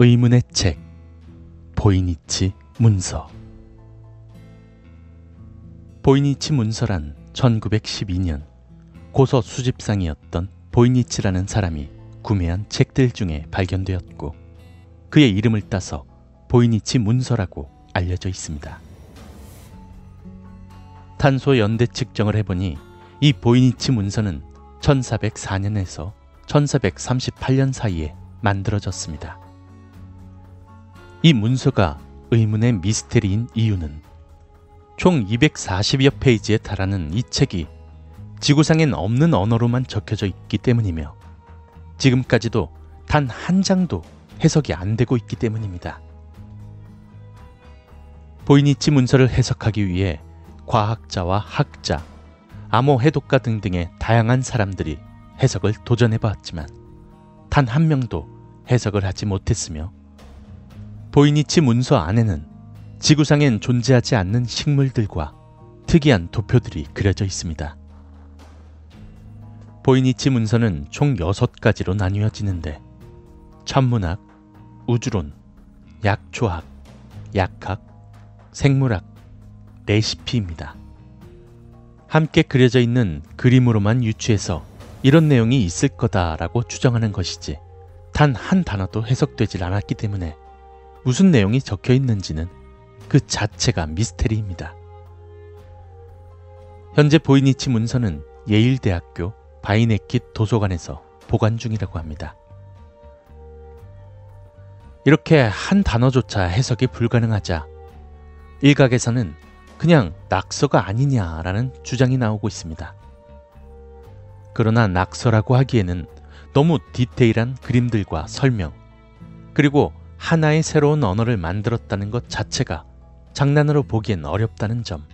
의문의 책 보이니치 문서 보이니치 문서란 1912년 고서 수집상이었던 보이니치라는 사람이 구매한 책들 중에 발견되었고 그의 이름을 따서 보이니치 문서라고 알려져 있습니다. 탄소 연대 측정을 해보니 이 보이니치 문서는 1404년에서 1438년 사이에 만들어졌습니다. 이 문서가 의문의 미스테리인 이유는 총 240여 페이지에 달하는 이 책이 지구상엔 없는 언어로만 적혀져 있기 때문이며 지금까지도 단 한 장도 해석이 안 되고 있기 때문입니다. 보이니치 문서를 해석하기 위해 과학자와 학자, 암호 해독가 등등의 다양한 사람들이 해석을 도전해 봤지만 단 한 명도 해석을 하지 못했으며 보이니치 문서 안에는 지구상엔 존재하지 않는 식물들과 특이한 도표들이 그려져 있습니다. 보이니치 문서는 총 6가지로 나뉘어지는데 천문학, 우주론, 약초학, 약학, 생물학, 레시피입니다. 함께 그려져 있는 그림으로만 유추해서 이런 내용이 있을 거다라고 추정하는 것이지 단 한 단어도 해석되질 않았기 때문에 무슨 내용이 적혀 있는지는 그 자체가 미스테리입니다. 현재 보이니치 문서는 예일대학교 바이네킷 도서관에서 보관 중이라고 합니다. 이렇게 한 단어조차 해석이 불가능하자 일각에서는 그냥 낙서가 아니냐라는 주장이 나오고 있습니다. 그러나 낙서라고 하기에는 너무 디테일한 그림들과 설명, 그리고 하나의 새로운 언어를 만들었다는 것 자체가 장난으로 보기엔 어렵다는 점.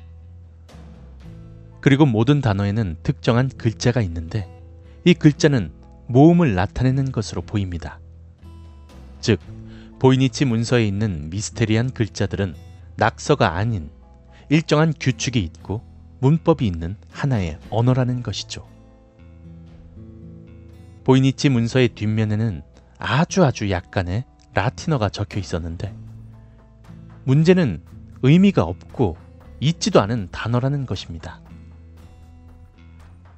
그리고 모든 단어에는 특정한 글자가 있는데 이 글자는 모음을 나타내는 것으로 보입니다. 즉, 보이니치 문서에 있는 미스테리한 글자들은 낙서가 아닌 일정한 규칙이 있고 문법이 있는 하나의 언어라는 것이죠. 보이니치 문서의 뒷면에는 아주 아주 약간의 라틴어가 적혀 있었는데 문제는 의미가 없고 있지도 않은 단어라는 것입니다.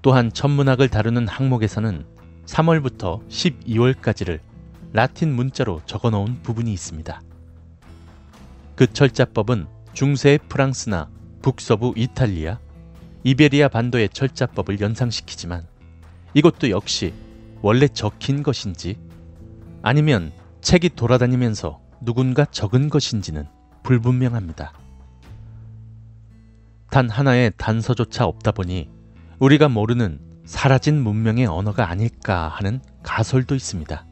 또한 천문학을 다루는 항목에서는 3월부터 12월까지를 라틴 문자로 적어 놓은 부분이 있습니다. 그 철자법은 중세 프랑스나 북서부 이탈리아, 이베리아 반도의 철자법을 연상시키지만 이것도 역시 원래 적힌 것인지 아니면 책이 돌아다니면서 누군가 적은 것인지는 불분명합니다. 단 하나의 단서조차 없다 보니 우리가 모르는 사라진 문명의 언어가 아닐까 하는 가설도 있습니다.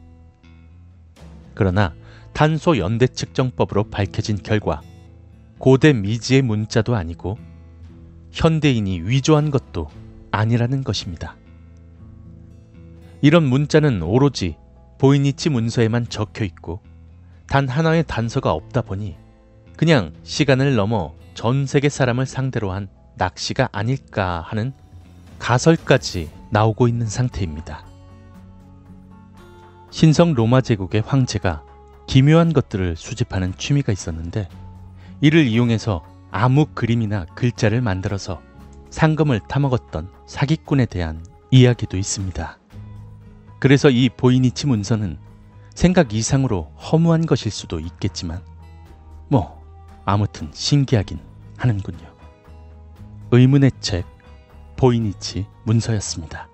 그러나 탄소 연대 측정법으로 밝혀진 결과 고대 미지의 문자도 아니고 현대인이 위조한 것도 아니라는 것입니다. 이런 문자는 오로지 보이니치 문서에만 적혀 있고 단 하나의 단서가 없다 보니 그냥 시간을 넘어 전 세계 사람을 상대로 한 낚시가 아닐까 하는 가설까지 나오고 있는 상태입니다. 신성 로마 제국의 황제가 기묘한 것들을 수집하는 취미가 있었는데 이를 이용해서 아무 그림이나 글자를 만들어서 상금을 타먹었던 사기꾼에 대한 이야기도 있습니다. 그래서 이 보이니치 문서는 생각 이상으로 허무한 것일 수도 있겠지만, 뭐, 아무튼 신기하긴 하는군요. 의문의 책, 보이니치 문서였습니다.